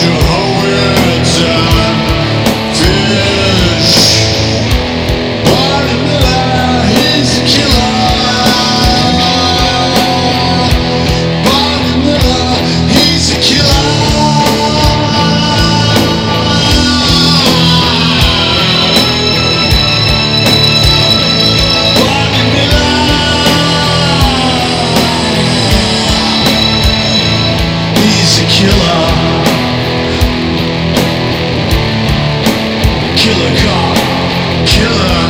your. Killer. Killer.